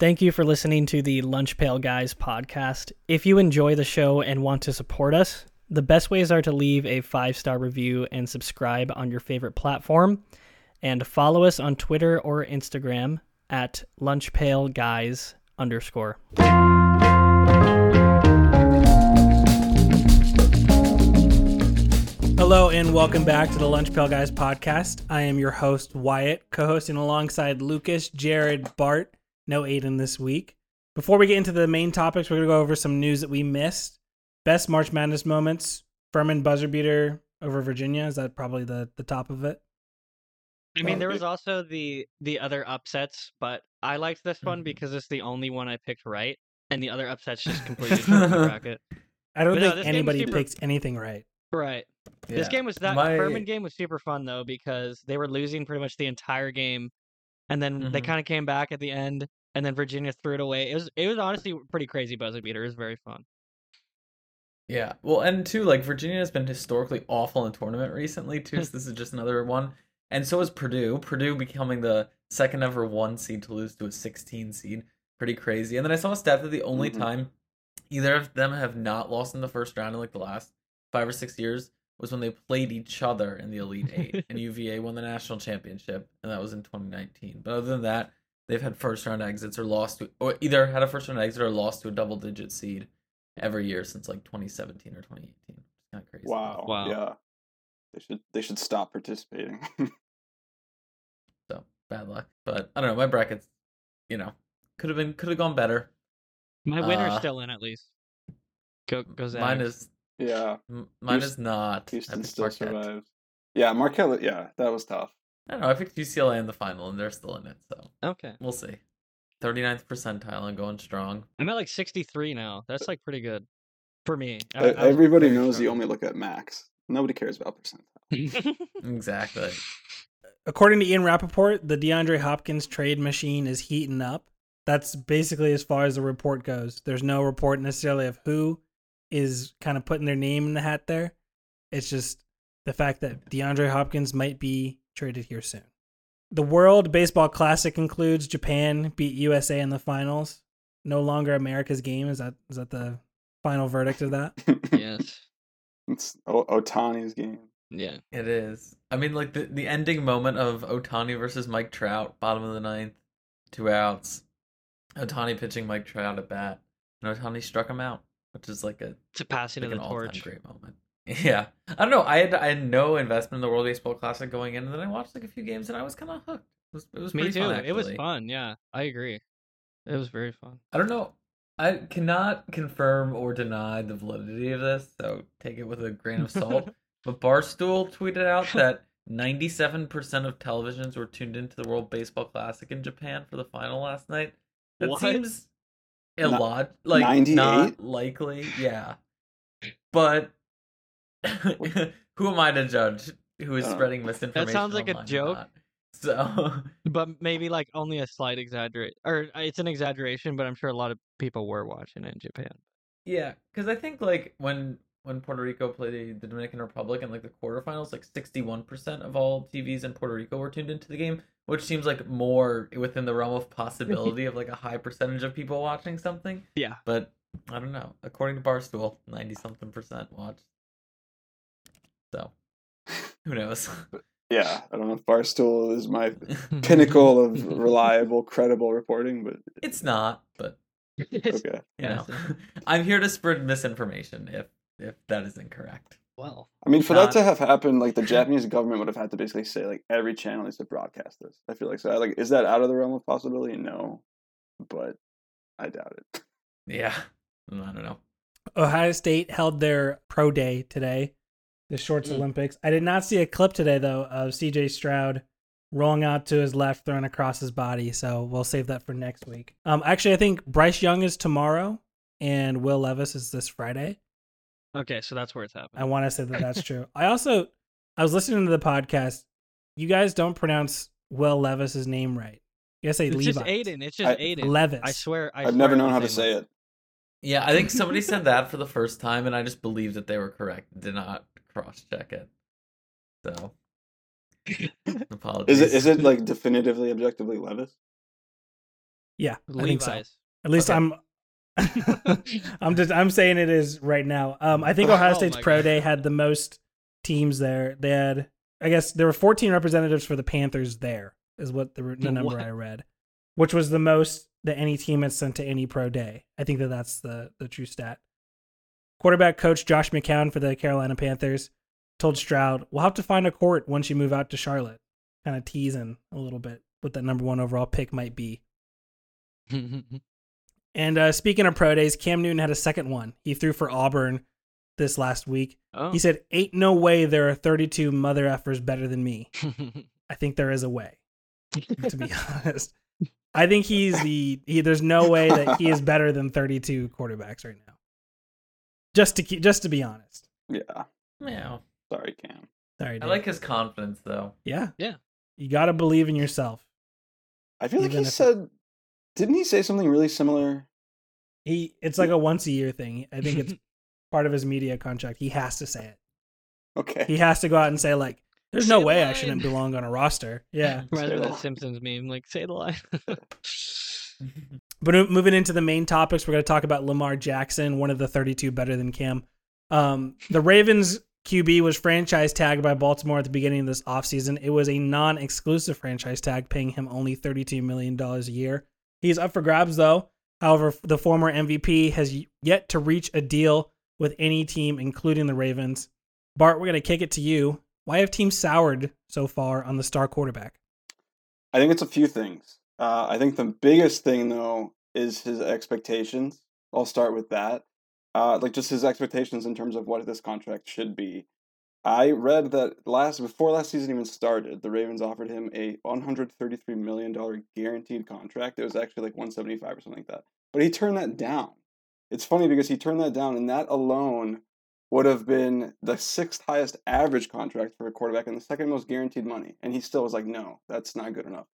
Thank you for listening to the Lunch Pail Guys podcast. If you enjoy the show and want to support us, the best ways are to leave a five star review and subscribe on your favorite platform, and follow us on Twitter or Instagram at lunchpailguys underscore. Hello and welcome back to the Lunch Pail Guys podcast. I am your host Wyatt, co-hosting alongside Lucas, Jarod, Bart. No Aiden this week. Before we get into the main topics, we're gonna go over some news that we missed. Best March Madness moments: Furman buzzer beater over Virginia. Is that probably the the top of it? I mean, there was also the the other upsets, but I liked this one Mhm. because it's the only one I picked right, and the other upsets just completely threw the bracket. I don't But think this game was anybody super- picks anything right. Right. This game was that My- Furman game was super fun though because they were losing pretty much the entire game, and then they Mhm. kind of came back at the end, and then Virginia threw it away. It was it was honestly pretty crazy buzzer beater. It was very fun. Yeah. Well, and too, like Virginia has been historically awful in tournament recently too. so this is just another one. And so is Purdue. Purdue becoming the second ever one seed to lose to a 16 seed. Pretty crazy. And then I saw a stat that the only Mhm. time either of them have not lost in the first round in like the last five or six years was when they played each other in the Elite Eight. and UVA won the national championship, and that was in 2019. But other than that, they've had first round exits or lost to, or either had a first round exit or lost to a double digit seed every year since like 2017 or 2018. It's kind of crazy. Wow. Wow. Yeah. They should they should stop participating. So bad luck. But I don't know. My brackets, you know, could have been could have gone better. My winner's Uh, still in at least. Go go Zags. Mine is yeah. m- mine Houston- is not. I Houston still Marquette. survives. Yeah, Marquette. Yeah, that was tough. I don't know. I picked UCLA in the final, and they're still in it. So okay. we'll see. 39th percentile and going strong. I'm at like 63 now. That's like pretty good for me. I- I was Everybody very knows you only look at max. Nobody cares about percentile. Exactly. According to Ian Rapoport, the DeAndre Hopkins trade machine is heating up. That's basically as far as the report goes. There's no report necessarily of who is kind of putting their name in the hat there. It's just the fact that DeAndre Hopkins might be traded here soon. The World Baseball Classic includes Japan beat USA in the finals. No longer America's game. Is that is that the final verdict of that? yes. it's o- Ohtani's game. Yeah. It is. I mean, like the, the ending moment of Ohtani versus Mike Trout, bottom of the ninth, two outs. Ohtani pitching Mike Trout at bat, and Ohtani struck him out, which is like a It's a passing like of an the all-time torch. great moment. Yeah, I don't know. I had I had no investment in the World Baseball Classic going in, and then I watched like a few games, and I was kind of hooked. It was, it was Me too. fun, it was fun. Yeah, I agree. It was very fun. I don't know. I cannot confirm or deny the validity of this, so take it with a grain of salt. but Barstool tweeted out that 97% of televisions were tuned into the World Baseball Classic in Japan for the final last night. That What? seems Ni- lot like 98? not likely. Yeah, but who am I to judge who is Uh, spreading misinformation? That sounds like a joke. So but maybe like only a slight exaggerate, or uh, it's an exaggeration. But I'm sure a lot of people were watching it in Japan. Yeah, because I think like when when Puerto Rico played the Dominican Republic in like the quarterfinals, like sixty one percent of all TVs in Puerto Rico were tuned into the game, which seems like more within the realm of possibility of like a high percentage of people watching something. Yeah. But I don't know. According to Barstool, ninety something percent watched. So who knows? Yeah, I don't know if Barstool is my pinnacle of reliable, credible reporting, but it's not, but It's- okay. you know, I'm here to spread misinformation if if that is incorrect. well, I mean, for Not- that to have happened, like the Japanese government would have had to basically say like every channel needs to broadcast this. I feel like so. Like, is that out of the realm of possibility? No, but I doubt it. Yeah, I don't know. Ohio State held their pro day today, the shorts Mm. Olympics. I did not see a clip today though of CJ Stroud rolling out to his left, throwing across his body. So we'll save that for next week. Um, actually, I think Bryce Young is tomorrow, and Will Levis is this Friday. okay, so that's where it's happening. I want to say that that's true. I also, I was listening to the podcast. You guys don't pronounce Will Levis's name right. You guys say It's Levi. just Aiden. It's just I- Aiden. Levis. I swear. I I've never known how to say one. it. Yeah, I think somebody said that for the first time, and I just believed that they were correct. Did not cross check it. So, apologies. Is it is it like definitively objectively Levis? Yeah, I think so. At least Okay. I'm. I'm just I'm saying it is right now. Um, I think Ohio Oh State's my pro God. day had the most teams there. They had, I guess, there were 14 representatives for the Panthers. There is what the, the number What? I read, which was the most that any team has sent to any pro day. I think that that's the the true stat. Quarterback coach Josh McCown for the Carolina Panthers told Stroud, "We'll have to find a court once you move out to Charlotte." Kind of teasing a little bit what that number one overall pick might be. And uh, speaking of pro days, Cam Newton had a second one. He threw for Auburn this last week. oh. He said, "Ain't no way there are 32 mother effers better than me. I think there is a way." To be honest, I think he's the. He, there's no way that he is better than 32 quarterbacks right now. Just to keep, just to be honest. Yeah. Yeah. Sorry, Cam. Sorry, I like his confidence though. Yeah, Yeah. You got to believe in yourself. I feel like he if- said, didn't he say something really similar? He. It's like a once a year thing. I think it's part of his media contract. He has to say it. Okay. He has to go out and say like, "There's no the way I shouldn't belong on a roster." Yeah. Rather me Say of the that. Simpsons meme, like say the line. But moving into the main topics, we're going to talk about Lamar Jackson, one of the 32 better than Cam. Um, the Ravens QB was franchise tagged by Baltimore at the beginning of this offseason. It was a non exclusive franchise tag, paying him only $32 million a year. He's up for grabs, though. However, the former MVP has yet to reach a deal with any team, including the Ravens. Bart, we're going to kick it to you. Why have teams soured so far on the star quarterback? I think it's a few things. Uh, I think the biggest thing though is his expectations. I'll start with that. Uh, like just his expectations in terms of what this contract should be. I read that last before last season even started, the Ravens offered him a one hundred thirty three million dollar guaranteed contract. It was actually like one seventy five or something like that, but he turned that down. It's funny because he turned that down, and that alone would have been the sixth highest average contract for a quarterback and the second most guaranteed money. And he still was like, no, that's not good enough.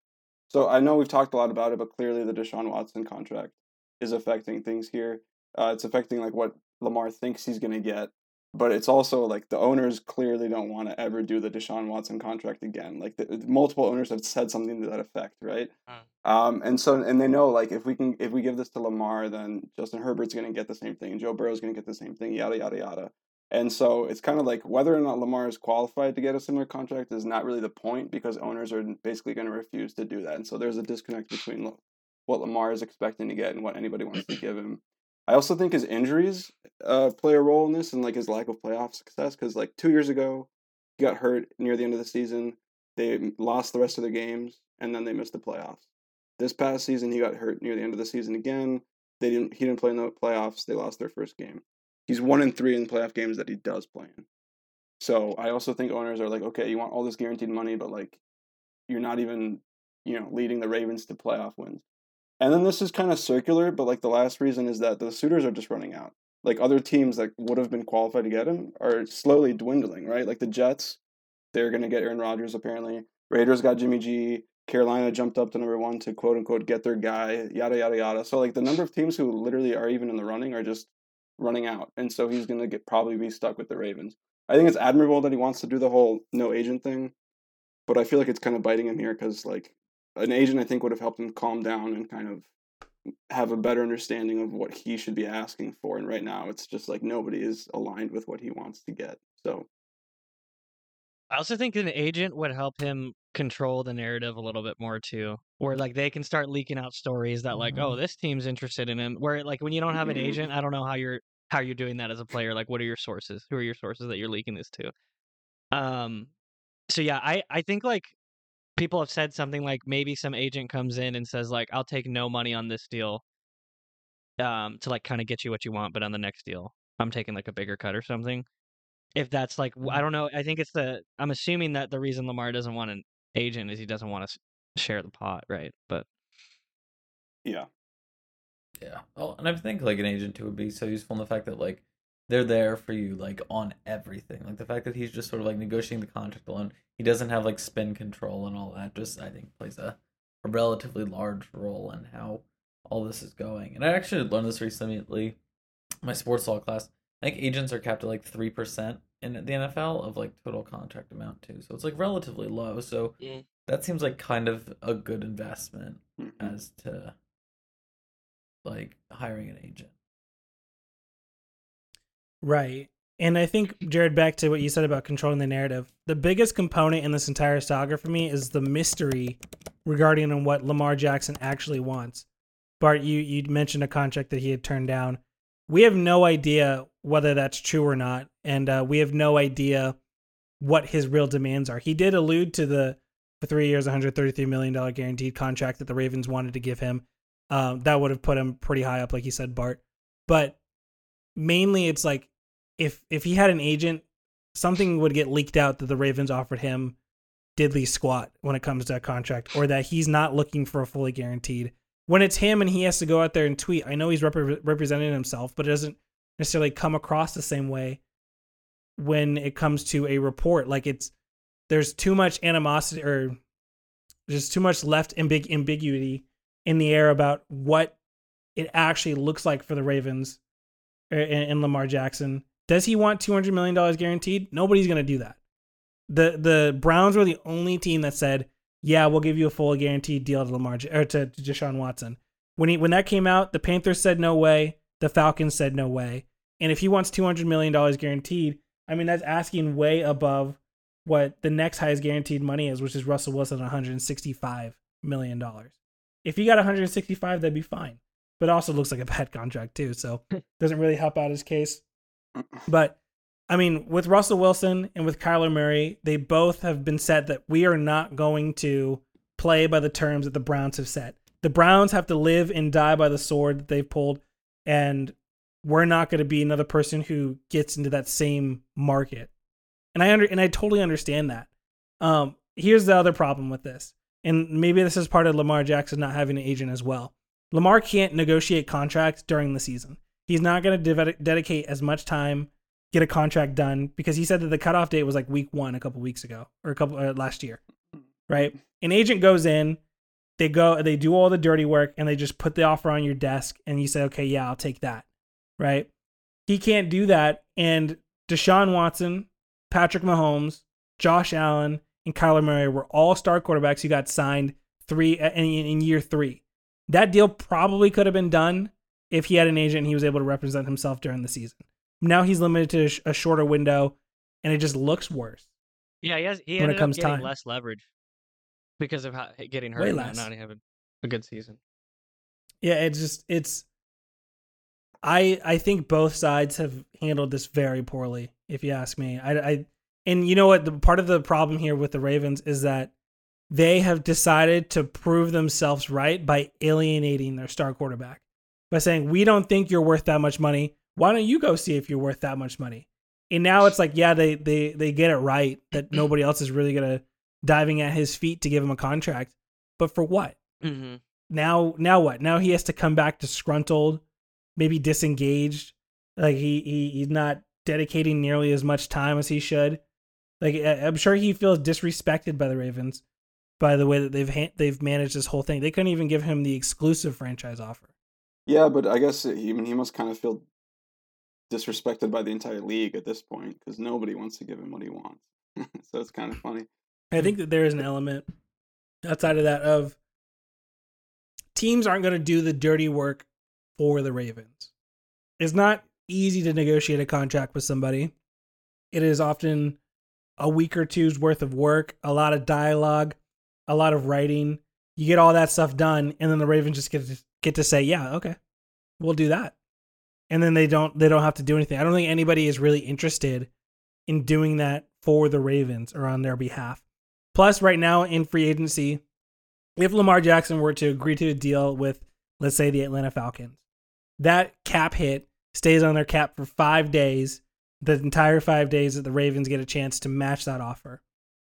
So I know we've talked a lot about it, but clearly the Deshaun Watson contract is affecting things here. Uh, it's affecting like what Lamar thinks he's going to get, but it's also like the owners clearly don't want to ever do the Deshaun Watson contract again. Like the, multiple owners have said something to that effect, right? Um, and so and they know like if we can if we give this to Lamar, then Justin Herbert's going to get the same thing, Joe Burrow's going to get the same thing, yada yada yada. And so it's kind of like whether or not Lamar is qualified to get a similar contract is not really the point because owners are basically going to refuse to do that. And so there's a disconnect between what Lamar is expecting to get and what anybody wants to give him. I also think his injuries uh, play a role in this and like his lack of playoff success because like two years ago he got hurt near the end of the season. They lost the rest of their games and then they missed the playoffs. This past season he got hurt near the end of the season again. They didn't. He didn't play in the playoffs. They lost their first game he's one in three in playoff games that he does play in. So I also think owners are like, okay, you want all this guaranteed money, but like you're not even, you know, leading the Ravens to playoff wins. And then this is kind of circular, but like the last reason is that the suitors are just running out. Like other teams that would have been qualified to get him are slowly dwindling, right? Like the Jets, they're going to get Aaron Rodgers apparently. Raiders got Jimmy G. Carolina jumped up to number one to quote unquote get their guy, yada yada yada. So like the number of teams who literally are even in the running are just running out, and so he's going to get probably be stuck with the Ravens. I think it's admirable that he wants to do the whole no agent thing, but I feel like it's kind of biting him here because like an agent I think would have helped him calm down and kind of have a better understanding of what he should be asking for. And right now, it's just like nobody is aligned with what he wants to get. So I also think an agent would help him control the narrative a little bit more too. Where like they can start leaking out stories that like, oh, this team's interested in him. Where like when you don't have an Mhm. agent, I don't know how you're how you're doing that as a player. Like what are your sources? Who are your sources that you're leaking this to? Um so yeah, I I think like people have said something like maybe some agent comes in and says like I'll take no money on this deal um to like kind of get you what you want, but on the next deal I'm taking like a bigger cut or something. If that's like i don't know, I think it's the I'm assuming that the reason Lamar doesn't want an agent is he doesn't want to share the pot, right? But yeah, Yeah. Oh, and I think like an agent too would be so useful in the fact that like they're there for you like on everything. Like the fact that he's just sort of like negotiating the contract alone. He doesn't have like spin control and all that. Just I think plays a, a relatively large role in how all this is going. And I actually learned this recently. My sports law class. I think agents are capped at like three percent in the NFL of like total contract amount too. So it's like relatively low. So Yeah. that seems like kind of a good investment Mhm. as to like hiring an agent. Right. And I think, Jarod, back to what you said about controlling the narrative, the biggest component in this entire saga for me is the mystery regarding on what Lamar Jackson actually wants. Bart, you, you mentioned a contract that he had turned down. We have no idea whether that's true or not. And uh, we have no idea what his real demands are. He did allude to the for three years, $133 million guaranteed contract that the Ravens wanted to give him. Um, that would have put him pretty high up, like you said, Bart. But mainly, it's like if if he had an agent, something would get leaked out that the Ravens offered him diddly squat when it comes to a contract, or that he's not looking for a fully guaranteed. When it's him and he has to go out there and tweet, I know he's rep- representing himself, but it doesn't necessarily come across the same way when it comes to a report. Like it's there's too much animosity or there's too much left ambig- ambiguity in the air about what it actually looks like for the Ravens and, and Lamar Jackson. Does he want two hundred million dollars guaranteed? Nobody's gonna do that. the The Browns were the only team that said, "Yeah, we'll give you a full guaranteed deal to Lamar or to, Deshaun Watson." When he when that came out, the Panthers said no way. The Falcons said no way. And if he wants two hundred million dollars guaranteed, I mean that's asking way above what the next highest guaranteed money is, which is Russell Wilson, one hundred sixty-five million dollars. If he got one hundred sixty-five, that'd be fine. But also looks like a bad contract too, so doesn't really help out his case. But I mean, with Russell Wilson and with Kyler Murray, they both have been set that we are not going to play by the terms that the Browns have set. The Browns have to live and die by the sword that they've pulled, and we're not going to be another person who gets into that same market. And I under and I totally understand that. Um, here's the other problem with this, and maybe this is part of Lamar Jackson not having an agent as well. Lamar can't negotiate contracts during the season. He's not going to de- dedicate as much time get a contract done because he said that the cutoff date was like week one a couple weeks ago or a couple uh, last year, right? An agent goes in, they go, they do all the dirty work, and they just put the offer on your desk, and you say, okay, yeah, I'll take that, right? He can't do that, and Deshaun Watson, Patrick Mahomes, Josh Allen, and Kyler Murray were all star quarterbacks who got signed three uh, in, in year three. That deal probably could have been done if he had an agent and he was able to represent himself during the season. Now he's limited to a, sh- a shorter window, and it just looks worse. Yeah, he has. He When it comes up getting time. less leverage because of how, getting hurt. Way and less. Not having a good season. Yeah, it's just it's. I I think both sides have handled this very poorly, if you ask me. I I and you know what? The part of the problem here with the Ravens is that they have decided to prove themselves right by alienating their star quarterback by saying we don't think you're worth that much money. Why don't you go see if you're worth that much money? And now it's like, yeah, they they they get it right that nobody else is really gonna diving at his feet to give him a contract. But for what? Mm-hmm. now now what now he has to come back disgruntled maybe disengaged like he, he he's not dedicating nearly as much time as he should like I- i'm sure he feels disrespected by the ravens by the way that they've ha- they've managed this whole thing they couldn't even give him the exclusive franchise offer Yeah, but I guess he, I mean, he must kind of feel disrespected by the entire league at this point because nobody wants to give him what he wants. so it's kind of funny. i think that there is an element outside of that of teams aren't going to do the dirty work for the ravens it's not easy to negotiate a contract with somebody. It is often a week or two's worth of work, a lot of dialogue, a lot of writing. You get all that stuff done, and then the Ravens just get to, get to say, "Yeah, okay, we'll do that," and then they don't they don't have to do anything. I don't think anybody is really interested in doing that for the Ravens or on their behalf. Plus, right now in free agency, if Lamar Jackson were to agree to a deal with, let's say, the Atlanta Falcons, that cap hit stays on their cap for five days, the entire five days that the Ravens get a chance to match that offer,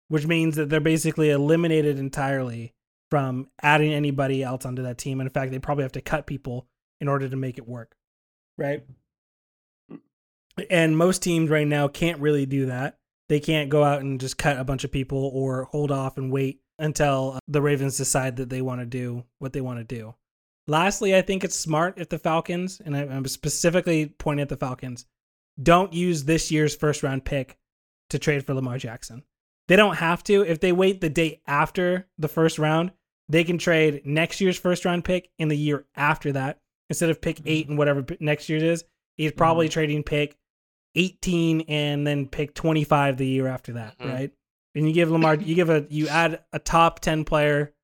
which means that they're basically eliminated entirely from adding anybody else onto that team. And in fact, they probably have to cut people in order to make it work, right? And most teams right now can't really do that. They can't go out and just cut a bunch of people or hold off and wait until uh, the Ravens decide that they want to do what they want to do. Lastly, I think it's smart if the Falcons, and I'm specifically pointing at the Falcons, don't use this year's first round pick to trade for Lamar Jackson. They don't have to. If they wait the day after the first round, they can trade next year's first round pick in the year after that instead of pick eight and whatever next year's is, he's probably trading pick 18 and then pick 25 the year after that, Mhm. right? And you give Lamar, you give a, you add a top 10 player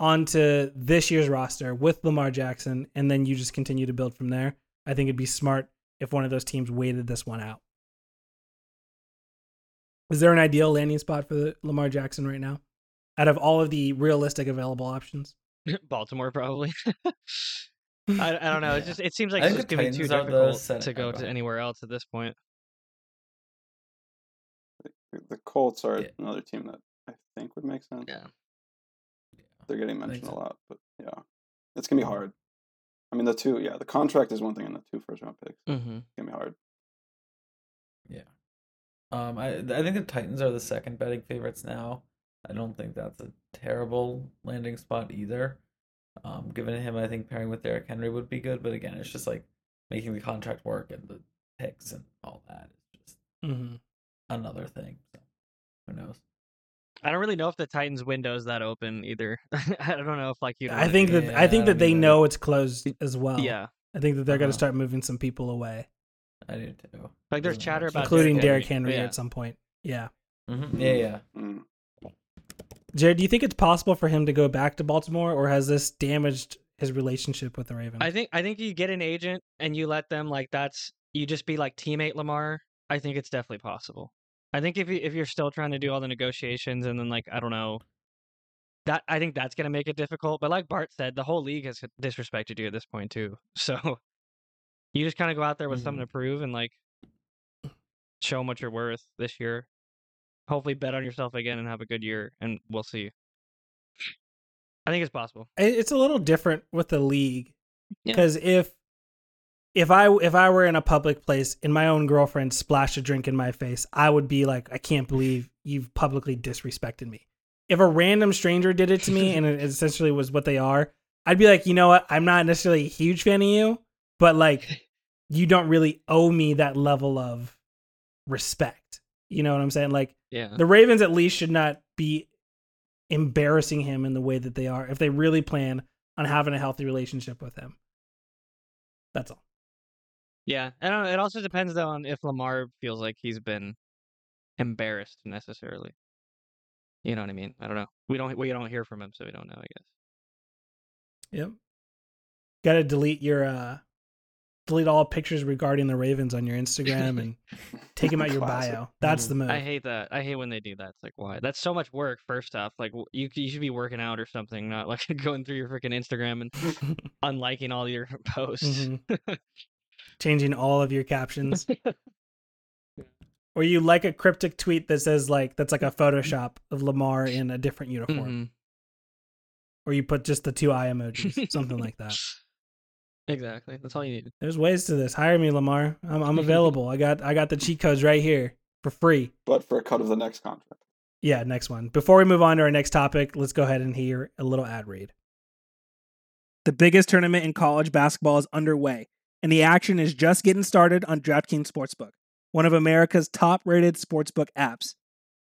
onto this year's roster with Lamar Jackson, and then you just continue to build from there. I think it'd be smart if one of those teams waited this one out. Is there an ideal landing spot for the Lamar Jackson right now? Out of all of the realistic available options? Baltimore probably. I, I don't know. It's Yeah. just it seems like I it's just gonna be too Titans are the difficult to go to anywhere else at this point. The Colts are Yeah. another team that I think would make sense. Yeah. They're getting mentioned a lot, but yeah, it's gonna be hard. I mean, the two, yeah, the contract is one thing, and the two first round picks Mm-hmm. it's gonna be hard. Yeah. Um, I I think the Titans are the second betting favorites now. I don't think that's a terrible landing spot either. Um, given him, I think pairing with Derrick Henry would be good, but again, it's just like making the contract work and the picks and all that is just Mm-hmm. another thing. So who knows? I don't really know if the Titans window is that open either. I don't know if like you. I think that I think that they me know it's closed as well. Yeah, I think that they're going Uh-huh. to start moving some people away, I do too. like there's chatter about including Derrick Derrick Henry Yeah. at some point. Yeah. hmm Yeah, yeah. Mm. Jarod, do you think it's possible for him to go back to Baltimore, or has this damaged his relationship with the Ravens? I think I think you get an agent and you let them like that's you just be like teammate Lamar. I think it's definitely possible. I think if you if you're still trying to do all the negotiations and then like I don't know, that I think that's gonna make it difficult. But like Bart said, the whole league has disrespected you at this point too. So you just kind of go out there with something mm-hmm. to prove and like show them what you're worth this year. Hopefully, bet on yourself again and have a good year, and we'll see. I think it's possible. It's a little different with the league Yeah. because if if I if I were in a public place and my own girlfriend splashed a drink in my face, I would be like, I can't believe you've publicly disrespected me. If a random stranger did it to me and it essentially was what they are, I'd be like, you know what? I'm not necessarily a huge fan of you, but like, you don't really owe me that level of respect. You know what I'm saying? Like, Yeah. the Ravens at least should not be embarrassing him in the way that they are if they really plan on having a healthy relationship with him. That's all. Yeah, know. It also depends though on if Lamar feels like he's been embarrassed necessarily. You know what I mean? I don't know. We don't we don't hear from him, so we don't know. I guess. Yep. Got to delete your uh delete all pictures regarding the Ravens on your Instagram and take them out your bio. That's the move. I hate that. I hate when they do that. It's like why? That's so much work. First off, like you you should be working out or something, not like going through your freaking Instagram and unliking all your posts. Mhm. Changing all of your captions. or you like a cryptic tweet that says like that's like a Photoshop of Lamar in a different uniform. Mhm. Or you put just the two eye emojis, something like that. Exactly. That's all you need. There's ways to this. Hire me, Lamar. I'm, I'm available. I got I got the cheat codes right here for free. But for a cut of the next contract. Yeah, next one. Before we move on to our next topic, let's go ahead and hear a little ad read. The biggest tournament in college basketball is underway, and the action is just getting started on DraftKings Sportsbook, one of America's top-rated sportsbook apps.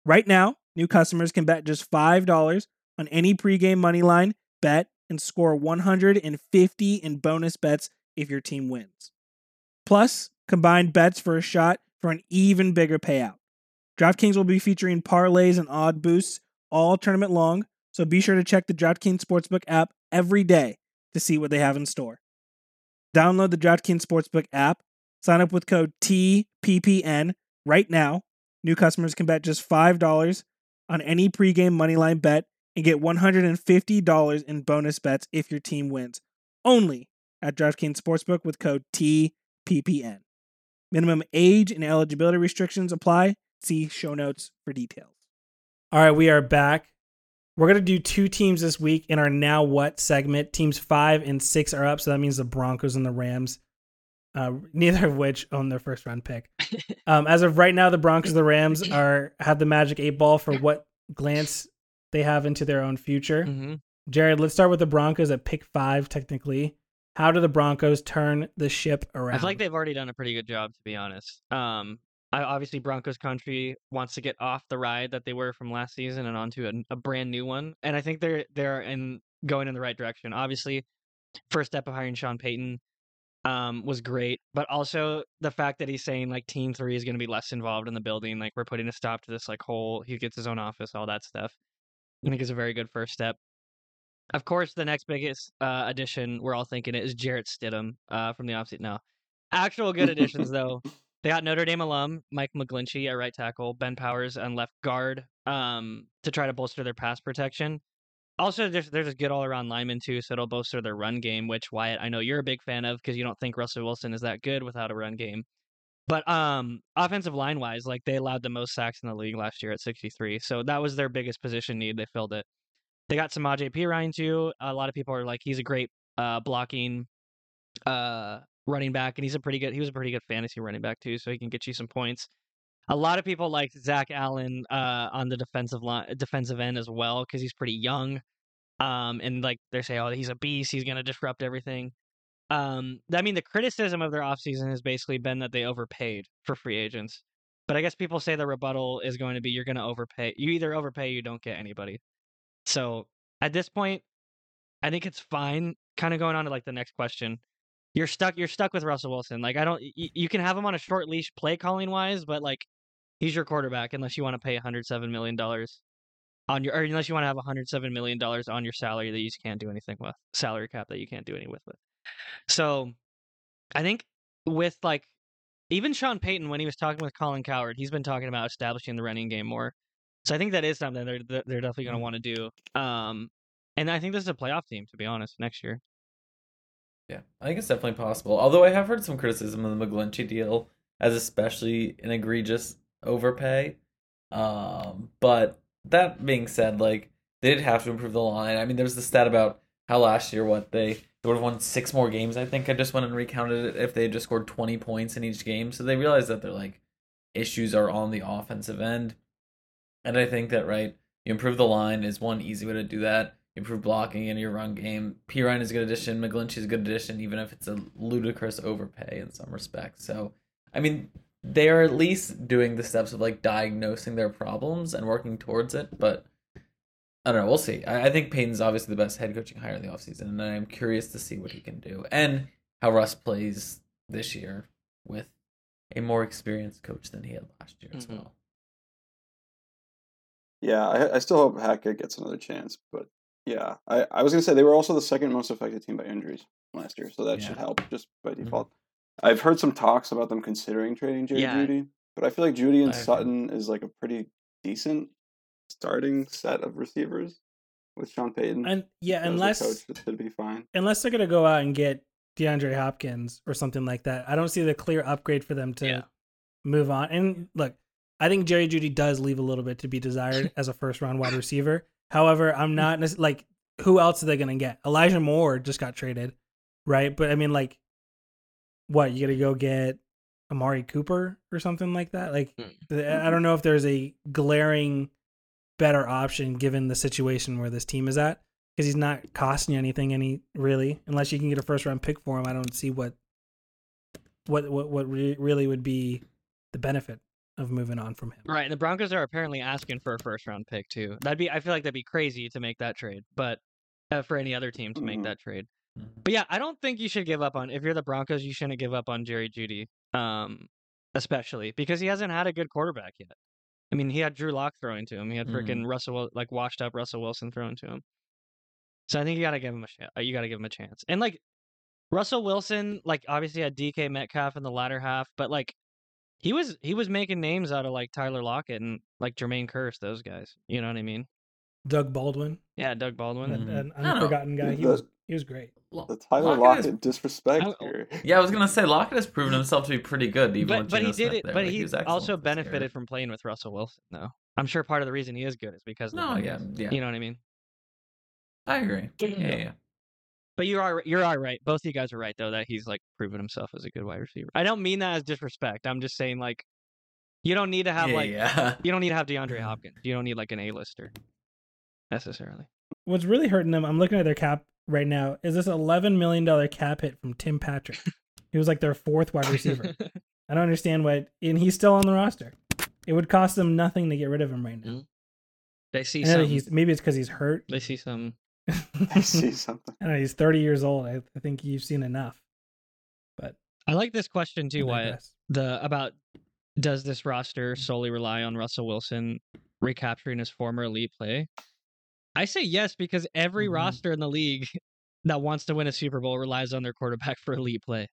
Right now, new customers can bet just $5 on any pregame money line, bet, and score 150 in bonus bets if your team wins. Plus, combined bets for a shot for an even bigger payout. DraftKings will be featuring parlays and odd boosts all tournament long, so be sure to check the DraftKings Sportsbook app every day to see what they have in store. Download the DraftKings Sportsbook app, sign up with code TPPN right now. New customers can bet just $5 on any pregame moneyline bet and get $150 in bonus bets if your team wins. Only at DraftKings Sportsbook with code TPPN. Minimum age and eligibility restrictions apply. See show notes for details. All right, we are back. We're going to do two teams this week in our Now What segment. Teams five and six are up, so that means the Broncos and the Rams, uh, neither of which own their first round pick. Um, as of right now, the Broncos and the Rams are have the magic eight ball for what glance they have into their own future. hmm Jarod, let's start with the Broncos at pick five, technically. How do the Broncos turn the ship around? I feel like they've already done a pretty good job, to be honest. Um, I, obviously Broncos country wants to get off the ride that they were from last season and onto a, a brand new one, and I think they're they're in going in the right direction. Obviously, first step of hiring Sean Payton um, was great, but also the fact that he's saying like Team Three is going to be less involved in the building, like we're putting a stop to this like whole he gets his own office, all that stuff. I think is a very good first step. Of course, the next biggest uh, addition we're all thinking is Jarrett Stidham uh, from the offseason. No, actual good additions though. They got Notre Dame alum Mike McGlinchey at right tackle, Ben Powers on left guard um, to try to bolster their pass protection. Also, there's there's a good all around lineman too, so it'll bolster their run game, which Wyatt I know you're a big fan of because you don't think Russell Wilson is that good without a run game. But um, offensive line wise, like they allowed the most sacks in the league last year at 63, so that was their biggest position need. They filled it. They got Samaje Perine too. A lot of people are like he's a great uh, blocking uh, running back, and he's a pretty good. He was a pretty good fantasy running back too, so he can get you some points. A lot of people like Zach Allen uh, on the defensive line, defensive end as well, because he's pretty young. Um, and like they say, oh, he's a beast. He's gonna disrupt everything. Um, I mean, the criticism of their offseason has basically been that they overpaid for free agents. But I guess people say the rebuttal is going to be you're going to overpay. You either overpay, you don't get anybody. So at this point, I think it's fine. Kind of going on to like the next question. You're stuck. You're stuck with Russell Wilson. Like I don't. You, you can have him on a short leash, play calling wise, but like he's your quarterback unless you want to pay 107 million dollars on your, or unless you want to have 107 million dollars on your salary that you can't do anything with, salary cap that you can't do anything with. So, I think with like even Sean Payton when he was talking with Colin Cowherd, he's been talking about establishing the running game more. So I think that is something they're they're definitely going to want to do. Um, and I think this is a playoff team to be honest next year. Yeah, I think it's definitely possible. Although I have heard some criticism of the McGlinchey deal as especially an egregious overpay. Um, but that being said, like they did have to improve the line. I mean, there's the stat about how last year what they they would have won six more games. I think I just went and recounted it if they had just scored 20 points in each game. So they realized that their like issues are on the offensive end, and I think that right, you improve the line is one easy way to do that. You improve blocking in your run game. Perine is a good addition. McGlinchey is a good addition, even if it's a ludicrous overpay in some respects. So, I mean, they are at least doing the steps of like diagnosing their problems and working towards it. But I don't know. We'll see. I, I think Payton's obviously the best head coaching hire in the offseason, and I'm curious to see what he can do and how Russ plays this year with a more experienced coach than he had last year as Mhm. well. Yeah, I, I still hope Hackett gets another chance, but yeah, I, I was gonna say they were also the second most affected team by injuries last year, so that should help just by Mhm. default. I've heard some talks about them considering trading Jerry Yeah. Jeudy, but I feel like Jeudy and I agree. Sutton is like a pretty decent starting set of receivers with Sean Payton. And yeah, unless coach, should be fine. unless they're gonna go out and get DeAndre Hopkins or something like that, I don't see the clear upgrade for them to Yeah. move on. And look, I think Jerry Jeudy does leave a little bit to be desired as a first round wide receiver. However, I'm mm. not like who else are they gonna get? Elijah Moore just got traded, right? But I mean, like, what you gotta go get Amari Cooper or something like that? Like, mm. I don't know if there's a glaring better option given the situation where this team is at because he's not costing you anything any really unless you can get a first round pick for him. I don't see what what what what re- really would be the benefit of moving on from him. Right, and the Broncos are apparently asking for a first round pick too. That'd be I feel like that'd be crazy to make that trade, but uh, for any other team to make Mhm. that trade. Mhm. But yeah, I don't think you should give up on if you're the Broncos, you shouldn't give up on Jerry Jeudy. Um especially because he hasn't had a good quarterback yet. I mean, he had Drew Lock throwing to him. He had freaking Mhm. Russell like washed up Russell Wilson throwing to him. So I think you got to give him a shot. You got to give him a chance. And like Russell Wilson, like obviously had DK Metcalf in the latter half, but like he was he was making names out of like Tyler Lockett and like Jermaine Kearse, those guys. You know what I mean? Doug Baldwin, Yeah, Doug Baldwin. An, an I don't know. unforgotten guy. He was he was great. The Tyler Lockett Lockett is- disrespect I- here. Yeah, I was gonna say Lockett has proven himself to be pretty good, even But with but he did it. there. But Like, he was excellent also this year. benefited from playing with Russell Wilson, though. I'm sure part of the reason he is good is because of No, yeah, yeah, You know what I mean? I agree. Yeah, yeah, yeah. But you are you're all right. Both of you guys are right though that he's like proven himself as a good wide receiver. I don't mean that as disrespect. I'm just saying like you don't need to have yeah, like yeah. you don't need to have DeAndre Hopkins. You don't need like an A-lister necessarily. What's really hurting them? I'm looking at their cap right now. Is this 11 million dollar cap hit from Tim Patrick? he was like their fourth wide receiver. I don't understand why, and he's still on the roster. It would cost them nothing to get rid of him right now. Mm. they see I know some. he's maybe it's because he's hurt. They see some I see something. I know, he's 30 years old. I, I think you've seen enough. But I like this question too, Wyatt. The about does this roster solely rely on Russell Wilson recapturing his former elite play? I say yes because every Mm-hmm. Mhm. roster in the league that wants to win a Super Bowl relies on their quarterback for elite play.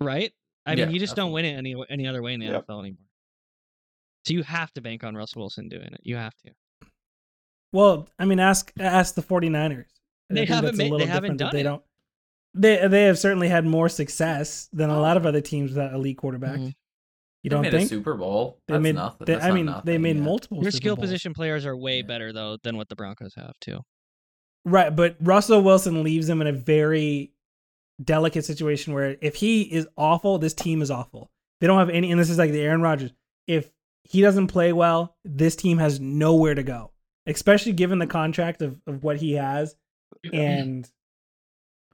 Right? I Yeah, mean, you just don't win it any any other way in the Yep. NFL anymore. So you have to bank on Russell Wilson doing it. You have to. Well, I mean, ask ask the 49ers. I They haven't made- they haven't done they it. don't. They they have certainly had more success than a lot of other teams without elite quarterbacks. Mhm. You They don't think Super Bowl. they That's made? nothing. they- That's I not mean, they nothing, made yeah. multiple. Your Super skill Bowls. position players are way better though than what the Broncos have too. Right, but Russell Wilson leaves them in a very delicate situation where if he is awful, this team is awful. They don't have any, and this is like the Aaron Rodgers. If he doesn't play well, this team has nowhere to go, especially given the contract of, of what he has and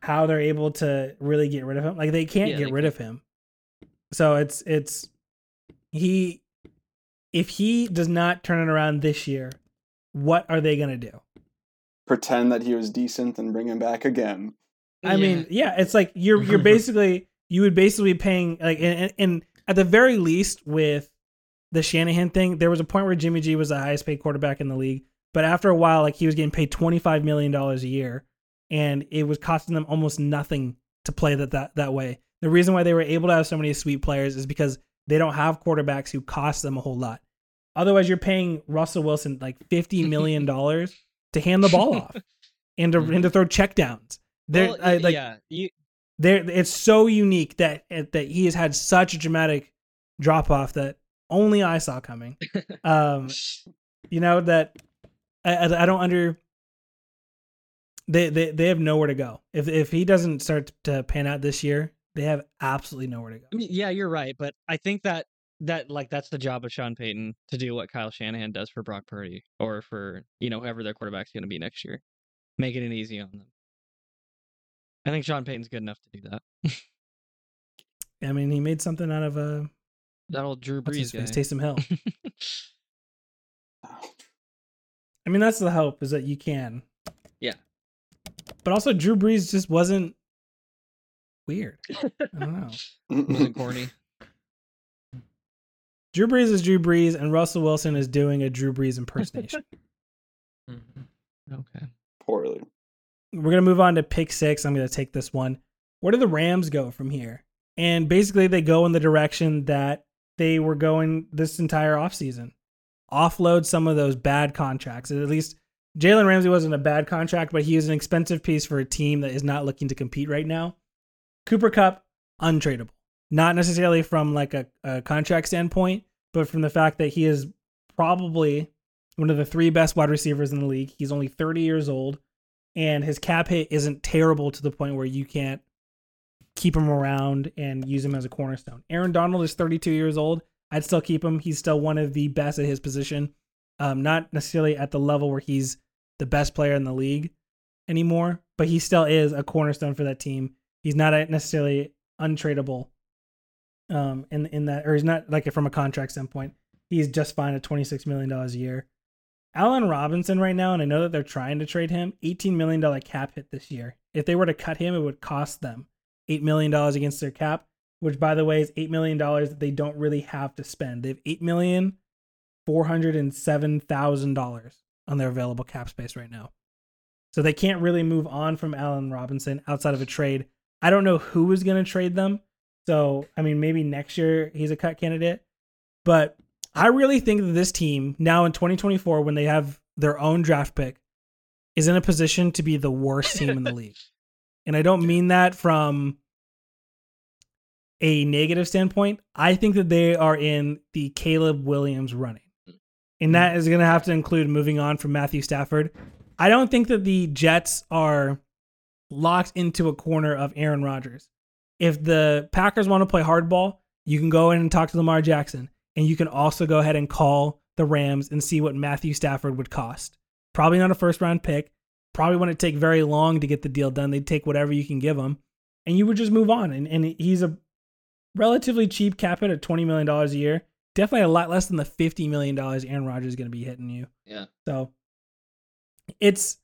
how they're able to really get rid of him. Like they can't Yeah, get they rid of him. So it's it's he if he does not turn it around this year, what are they gonna do? Pretend that he was decent and bring him back again. I mean, yeah, it's like you're you're basically you would basically be paying like and, and, and at the very least with the Shanahan thing, there was a point where Jimmy G was the highest paid quarterback in the league, but after a while, like he was getting paid twenty five million dollars a year, and it was costing them almost nothing to play that that that way. The reason why they were able to have so many sweet players is because they don't have quarterbacks who cost them a whole lot. Otherwise, you're paying Russell Wilson like fifty million dollars to hand the ball off and to and to throw checkdowns. There, Well, I, like yeah, you, there it's so unique that that he has had such a dramatic drop off that only I saw coming. Um, you know that I, I, I don't under. They, they they have nowhere to go. If if he doesn't start to pan out this year, they have absolutely nowhere to go. I mean, yeah, you're right, but I think that that like that's the job of Sean Payton to do what Kyle Shanahan does for Brock Purdy or for you know whoever their quarterback's going to be next year, making it easy on them. I think Sean Payton's good enough to do that. I mean, he made something out of a That old Drew Brees guy. Taysom Hill. I mean, that's the hope is that you can. Yeah. But also, Drew Brees just wasn't weird. I don't know. Wasn't corny. Drew Brees is Drew Brees, and Russell Wilson is doing a Drew Brees impersonation. Mhm. Okay. Poorly. We're gonna move on to pick six. I'm gonna take this one. Where do the Rams go from here? And basically, they go in the direction that they were going this entire offseason. Offload some of those bad contracts. At least Jalen Ramsey wasn't a bad contract, but he is an expensive piece for a team that is not looking to compete right now. Cooper Kupp, untradeable. Not necessarily from like a, a contract standpoint, but from the fact that he is probably one of the three best wide receivers in the league. He's only 30 years old, and his cap hit isn't terrible to the point where you can't keep him around and use him as a cornerstone. Aaron Donald is 32 years old. I'd still keep him. He's still one of the best at his position. Um, not necessarily at the level where he's the best player in the league anymore, but he still is a cornerstone for that team. He's not necessarily untradeable um, in in that, or he's not like from a contract standpoint. He's just fine at 26 million dollars a year. Allen Robinson right now, and I know that they're trying to trade him, $18 million cap hit this year. If they were to cut him, it would cost them $8 million against their cap, which by the way is $8 million that they don't really have to spend. They have $8,407,000 on their available cap space right now. So they can't really move on from Allen Robinson outside of a trade. I don't know who is going to trade them. So, I mean, maybe next year he's a cut candidate. But I really think that this team now in 2024, when they have their own draft pick, is in a position to be the worst team in the league. And I don't mean that from a negative standpoint. I think that they are in the Caleb Williams running. And mm. that is going to have to include moving on from Matthew Stafford. I don't think that the Jets are locked into a corner of Aaron Rodgers. If the Packers want to play hardball, you can go in and talk to Lamar Jackson. And you can also go ahead and call the Rams and see what Matthew Stafford would cost. Probably not a first round pick. Probably wouldn't take very long to get the deal done. They'd take whatever you can give them, And you would just move on. And, and he's a relatively cheap cap hit at $20 million a year. Definitely a lot less than the $50 million Aaron Rodgers is going to be hitting you. Yeah. So it's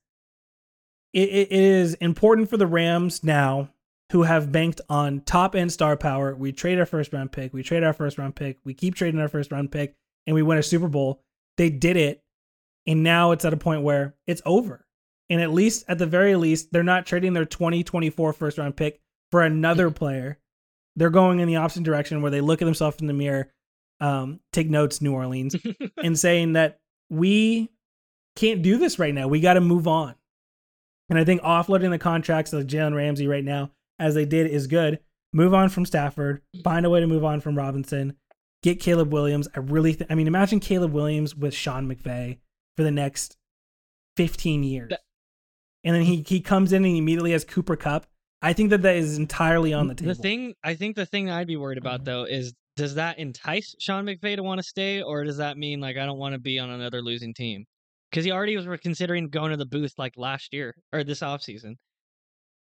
it, it is important for the Rams now who have banked on top end star power. We trade our first round pick, we trade our first round pick, we keep trading our first round pick, and we win a Super Bowl. They did it, and now it's at a point where it's over. And at least, at the very least, they're not trading their 2024 first round pick for another player. They're going in the opposite direction where they look at themselves in the mirror, um, take notes, New Orleans, and saying that we can't do this right now. We got to move on. And I think offloading the contracts of Jalen Ramsey right now, as they did, is good. Move on from Stafford. Find a way to move on from Robinson. Get Caleb Williams. I really, th- I mean, imagine Caleb Williams with Sean McVay for the next 15 years. And then he, he comes in and he immediately has Cooper Kupp. I think that that is entirely on the table. The thing I think the thing I'd be worried about mm-hmm. though is does that entice Sean McVay to want to stay, or does that mean like I don't want to be on another losing team? Because he already was considering going to the booth like last year or this offseason.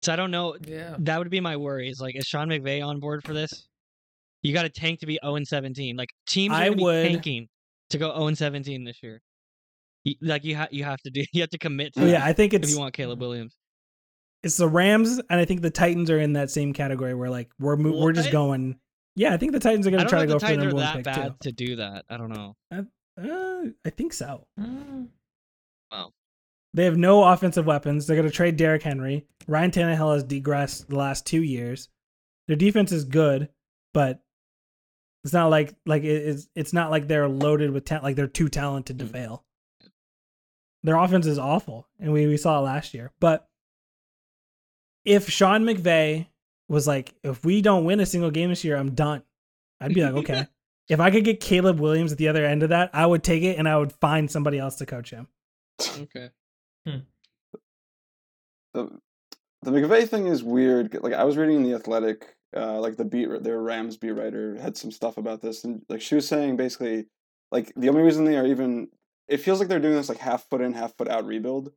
So I don't know. Yeah. That would be my worry. Is like is Sean McVay on board for this? You got to tank to be 0 and 17. Like teams are I gonna be would- tanking to go 0 and 17 this year. You, like you have you have to do you have to commit to yeah, I think if it's you want Caleb Williams. it's the Rams, and I think the Titans are in that same category where like we're mo- we're just going. Yeah, I think the Titans are going to try to go the for the number are one pick bad too. to do that. I don't know. Uh, I think so. Mm. They have no offensive weapons. They're going to trade Derrick Henry. Ryan Tannehill has degressed the last two years. Their defense is good, but it's not like like it is. It's not like they're loaded with talent. Like they're too talented to Mm. fail. Their offense is awful, and we we saw it last year. But if Sean McVay was like, if we don't win a single game this year, I'm done. I'd be like, okay. if I could get Caleb Williams at the other end of that, I would take it, and I would find somebody else to coach him. Okay. the the McVay thing is weird. Like I was reading in the Athletic, uh, like the beat their Rams beat writer had some stuff about this, and like she was saying basically, like the only reason they are even, it feels like they're doing this like half foot in, half foot out rebuild,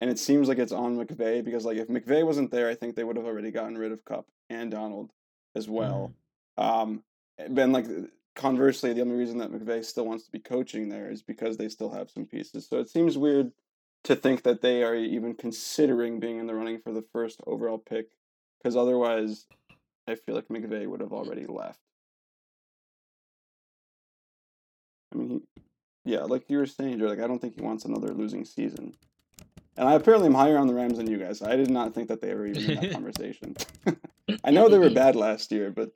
and it seems like it's on McVay because like if McVay wasn't there, I think they would have already gotten rid of Kupp and Donald as well. Um, and like conversely, the only reason that McVay still wants to be coaching there is because they still have some pieces. So it seems weird to think that they are even considering being in the running for the first overall pick, because otherwise, I feel like McVay would have already left. I mean, he, yeah, like you were saying, Joe, like I don't think he wants another losing season. And I apparently am higher on the Rams than you guys. I did not think that they were even in that conversation. I know they were bad last year, but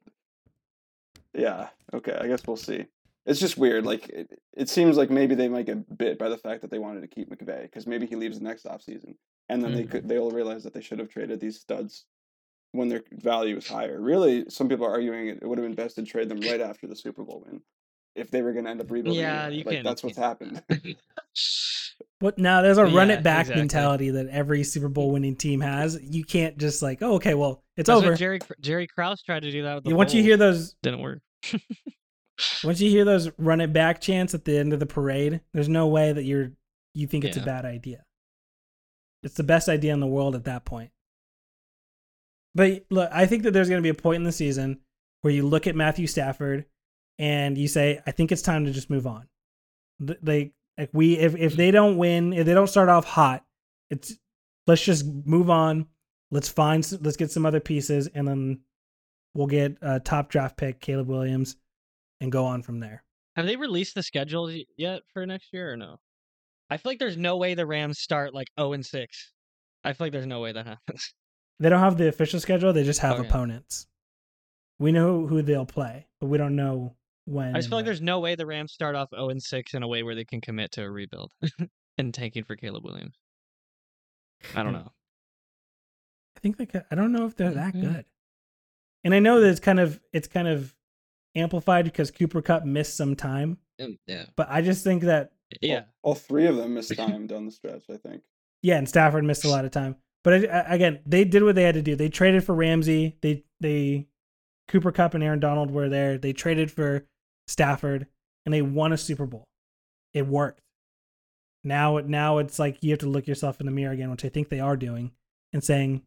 yeah, okay, I guess we'll see. It's just weird. Like it, it seems like maybe they might get bit by the fact that they wanted to keep McVay because maybe he leaves the next offseason. and then they Mhm. could they'll realize that they should have traded these studs when their value is higher. Really, some people are arguing it, it would have been best to trade them right after the Super Bowl win if they were going to end up rebuilding. Yeah, anyway. you like, can't- That's what's happened. But now there's a run it back exactly. mentality that every Super Bowl winning team has. You can't just like, oh, okay, well, it's That's over. Jerry Jerry Krause tried to do that with the once you hear those, didn't work. Once you hear those run it back chants at the end of the parade, there's no way that you're you think it's a bad idea. It's the best idea in the world at that point. But look, I think that there's going to be a point in the season where you look at Matthew Stafford and you say, I think it's time to just move on. They like we if if mm. they don't win, if they don't start off hot, it's let's just move on. Let's find let's get some other pieces and then we'll get a top draft pick Caleb Williams and go on from there. Have they released the schedule yet for next year or no? I feel like there's no way the Rams start like 0 and 6. I feel like there's no way that happens. They don't have the official schedule, they just have Okay. opponents. We know who they'll play, but we don't know when. I just feel like there's no way the Rams start off 0 and 6 in a way where they can commit to a rebuild and tanking for Caleb Williams. I don't know. I think they could, I don't know if they're that Mhm. good. And I know that it's kind of it's kind of amplified because Cooper Kupp missed some time, Um, yeah. but I just think that Yeah. All three of them missed time down the stretch. I think. yeah, and Stafford missed a lot of time. But I, I- again, they did what they had to do. They traded for Ramsey. They they Cooper Kupp and Aaron Donald were there. They traded for Stafford, and they won a Super Bowl. It worked. Now it now it's like you have to look yourself in the mirror again, which I think they are doing, and saying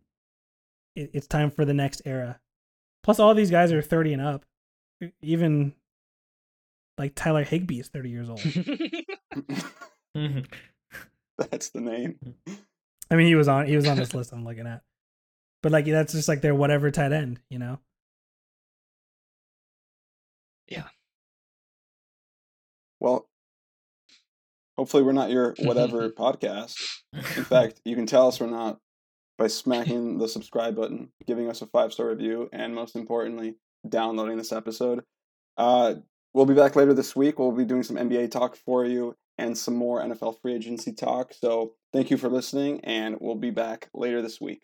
it, it's time for the next era. Plus, all these guys are thirty and up. Even like Tyler Higbee is thirty years old. Mhm. That's the name. I mean, he was on he was on this list I'm looking at, but like that's just like their whatever tight end, you know. Yeah. Well, hopefully we're not your whatever podcast. In fact, you can tell us we're not by smacking the subscribe button, giving us a five star review, and most importantly, downloading this episode. Uh, we'll be back later this week. We'll be doing some NBA talk for you and some more NFL free agency talk. So thank you for listening, and we'll be back later this week.